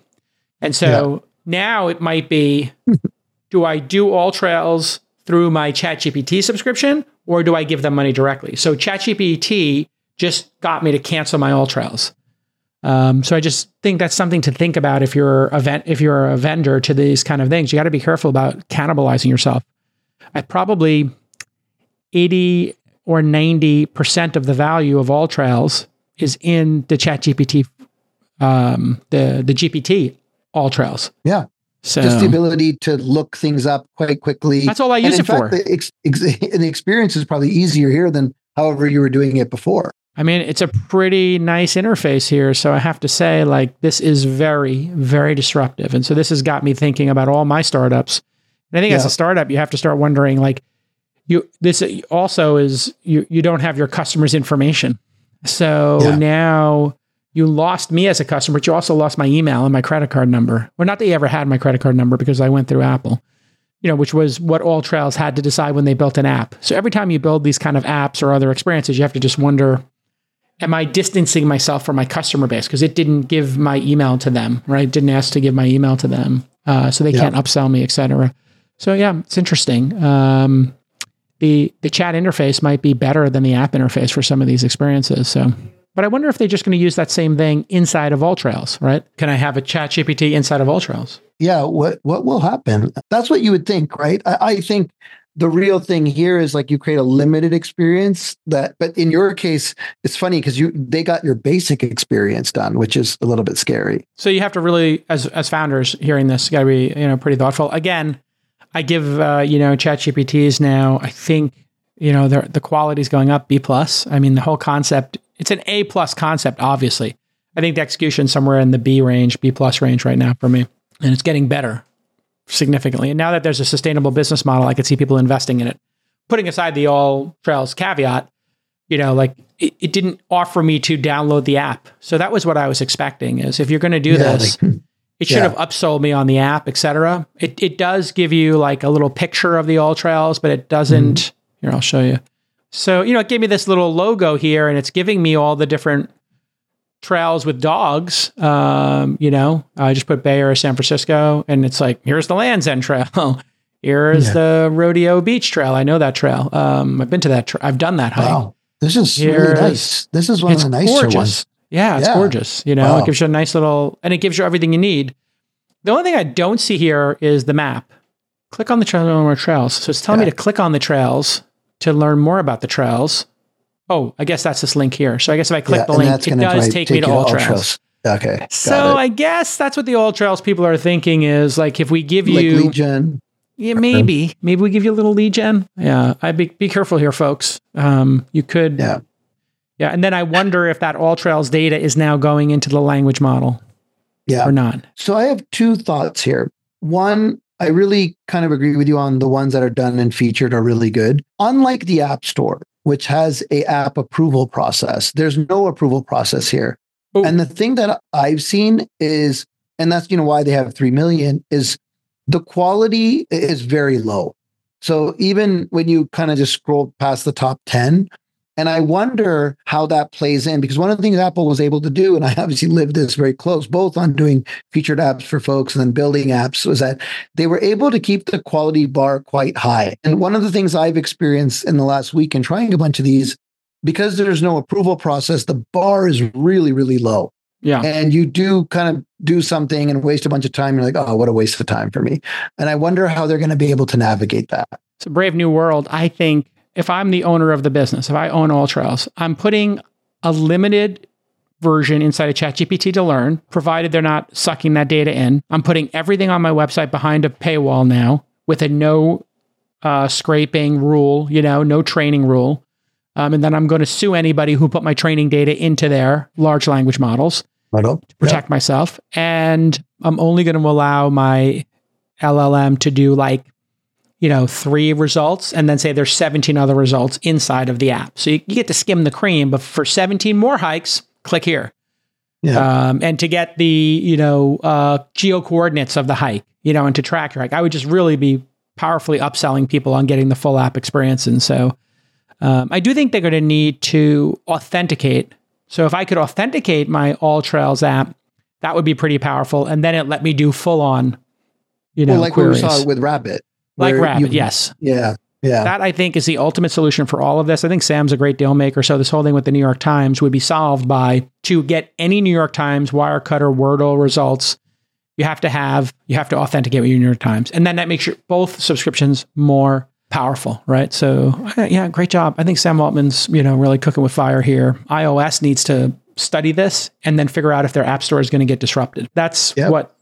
And so now it might be, do I do All Trails through my ChatGPT subscription, or do I give them money directly? So ChatGPT just got me to cancel my All Trails. Um, so I just think that's something to think about if you're a ven- if you're a vendor to these kind of things. You got to be careful about cannibalizing yourself. I probably eighty or ninety percent of the value of All Trails is in the ChatGPT, um, the the GPT All Trails. Yeah. So Just the ability to look things up quite quickly. That's all I use in it for. The, ex- ex- and the experience is probably easier here than however you were doing it before. I mean, it's a pretty nice interface here. So I have to say, like, this is very, very disruptive. And so this has got me thinking about all my startups. And I think as a startup, you have to start wondering, like, you this also is you you don't have your customers' information. So Yeah. now you lost me as a customer, but you also lost my email and my credit card number. Well, not that you ever had my credit card number because I went through Apple you know, which was what All Trails had to decide when they built an app. So every time you build these kind of apps or other experiences, you have to just wonder, am I distancing myself from my customer base? Because it didn't give my email to them, right? Didn't ask to give my email to them. Uh, so they Yeah. can't upsell me, et cetera. So yeah, it's interesting. Um, the the chat interface might be better than the app interface for some of these experiences. So, but I wonder if they're just going to use that same thing inside of All Trails, right? Can I have a chat GPT inside of All Trails? Yeah what what will happen that's what you would think right i, I think the real thing here is like you create a limited experience that but in your case it's funny because you they got your basic experience done which is a little bit scary So you have to really, as as founders, hearing this, got to be you know pretty thoughtful. Again, I give uh, you know Chat GPTs now. I think you know the the quality is going up B plus. I mean the whole concept. It's an A plus concept, obviously. I think the execution somewhere in the B range, B plus range right now for me, and it's getting better significantly. And now that there's a sustainable business model, I could see people investing in it. Putting aside the all trails caveat, you know, like it, it didn't offer me to download the app. So that was what I was expecting is if you're going to do Yeah, this, like- it should yeah. have upsold me on the app, etc. It it does give you like a little picture of the all trails, but it doesn't. Mm-hmm. Here, I'll show you. So you know, it gave me this little logo here, and it's giving me all the different trails with dogs. Um, you know, I just put Bay Area, San Francisco, and it's like here's the Land's End Trail. Here's Yeah. the Rodeo Beach Trail. I know that trail. Um, I've been to that. Tra- I've done that hike. wow this is Here's- really nice this is one of the nicer gorgeous. ones Yeah, it's Yeah. gorgeous. You know, Wow. it gives you a nice little, and it gives you everything you need. The only thing I don't see here is the map. Click on the trail to learn more trails. So it's telling me to click on the trails to learn more about the trails. Oh, I guess that's this link here. So I guess if I click Yeah, the link, it does probably take me to all trails. okay got So it. I guess that's what the all trails people are thinking is like if we give like you gen yeah, maybe. Maybe we give you a little lead gen. Yeah. I be be careful here, folks. Um, you could Yeah. Yeah. And then I wonder if that all trails data is now going into the language model yeah or not. So I have two thoughts here. One, I really kind of agree with you on the ones that are done and featured are really good. Unlike the App Store, which has a app approval process, there's no approval process here. And the thing that I've seen is, and that's you know why they have three million, is the quality is very low. So even when you kind of just scroll past the top 10, and I wonder how that plays in because one of the things Apple was able to do, and I obviously lived this very close, both on doing featured apps for folks and then building apps, was that they were able to keep the quality bar quite high. And one of the things I've experienced in the last week in trying a bunch of these, because there's no approval process, the bar is really, really low. Yeah. And you do kind of do something and waste a bunch of time. You're like, oh, what a waste of time for me. And I wonder how they're going to be able to navigate that. It's a brave new world. I think if I'm the owner of the business, if I own All Trails, I'm putting a limited version inside of ChatGPT to learn, provided they're not sucking that data in. I'm putting everything on my website behind a paywall now with a no uh, scraping rule, you know, no training rule. Um, and then I'm going to sue anybody who put my training data into their large language models to protect myself. And I'm only going to allow my LLM to do like, you know, three results and then say there's 17 other results inside of the app. So you, you get to skim the cream, but for 17 more hikes, click here. Yeah. Um, and to get the, you know, uh, geo coordinates of the hike, you know, and to track your hike, I would just really be powerfully upselling people on getting the full app experience. And so um, I do think they're going to need to authenticate. So if I could authenticate my All Trails app, that would be pretty powerful. And then it let me do full on, you know, well, like queries. we saw with Rabbit. Like Rabbit, you- yes. Yeah. Yeah. That I think is the ultimate solution for all of this. I think Sam's a great deal maker. So this whole thing with the New York Times would be solved by to get any New York Times Wirecutter Wordle results. You have to have you have to authenticate with your New York Times, and then that makes your both subscriptions more powerful, right? So uh, yeah, great job. I think Sam Altman's you know really cooking with fire here. iOS needs to study this and then figure out if their app store is going to get disrupted. That's Yep. what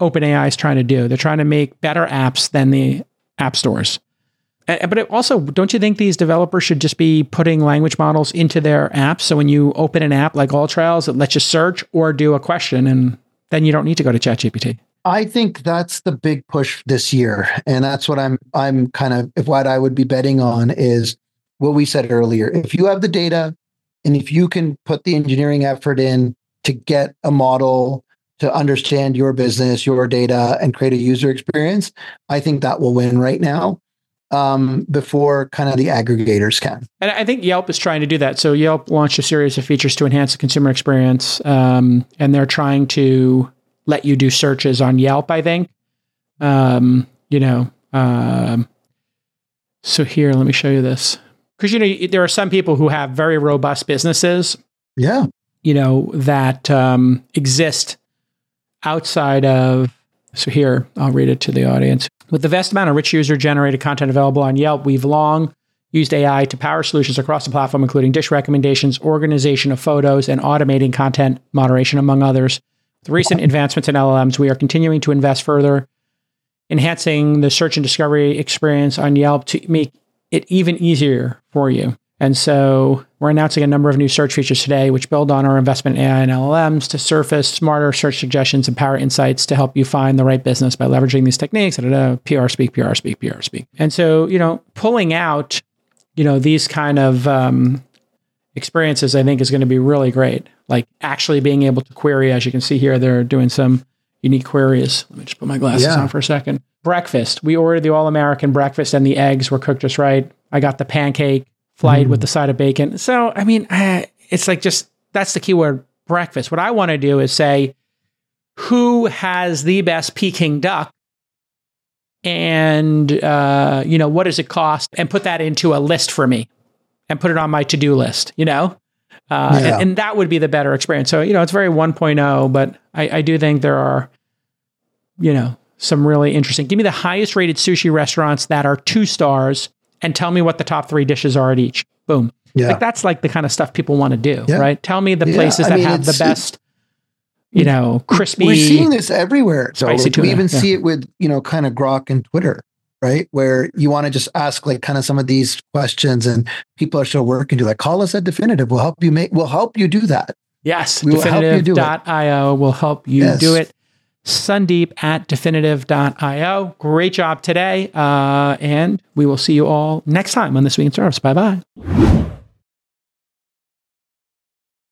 OpenAI is trying to do. They're trying to make better apps than the app stores. But also, don't you think these developers should just be putting language models into their apps? So when you open an app like All Trails, it lets you search or do a question, and then you don't need to go to ChatGPT. I think that's the big push this year, and that's what I'm I'm kind of if what I would be betting on is what we said earlier. If you have the data, and if you can put the engineering effort in to get a model to understand your business, your data, and create a user experience, I think that will win right now. Um, before kind of the aggregators can. And I think Yelp is trying to do that. So Yelp launched a series of features to enhance the consumer experience, um, and they're trying to let you do searches on Yelp. I think, um, you know. Um, so here, let me show you this because you know there are some people who have very robust businesses Yeah. you know that um, exist outside of so here i'll read it to the audience. With the vast amount of rich user generated content available on yelp we've long used ai to power solutions across the platform including dish recommendations organization of photos and automating content moderation among others. With recent advancements in llms we are continuing to invest further enhancing the search and discovery experience on yelp to make it even easier for you and so we're announcing a number of new search features today, which build on our investment in AI and LLMs to surface smarter search suggestions and power insights to help you find the right business by leveraging these techniques. Da, da, da, PR speak, PR speak, PR speak. And so, you know, pulling out, you know, these kind of um, experiences, I think is going to be really great. Like actually being able to query, as you can see here, they're doing some unique queries. Let me just put my glasses Yeah. on for a second. Breakfast. We ordered the all American breakfast and the eggs were cooked just right. I got the pancake flight with the side of bacon. So, I mean, uh, it's like just that's the keyword breakfast. What I want to do is say, who has the best Peking duck? And, uh, you know, what does it cost? And put that into a list for me and put it on my to do list, you know? Uh, Yeah. and, and that would be the better experience. So, you know, it's very 1.0, but I, I do think there are, you know, some really interesting. Give me the highest rated sushi restaurants that are two stars and tell me what the top three dishes are at each. Boom. Yeah. Like that's like the kind of stuff people want to do, Yeah. right? Tell me the places that mean, have the best, you know, crispy. We're seeing this everywhere. So Spicy tuna, we even see it with, you know, kind of Grok and Twitter, right? Where you want to just ask like kind of some of these questions and people are still working to like call us at definitive. We'll help you make we'll help you do that. Yes, We will help you do it. definitive.io will help you Yes. do it. Sundeep at definitive.io. Great job today. Uh, and we will see you all next time on This Week in Startups. Bye bye.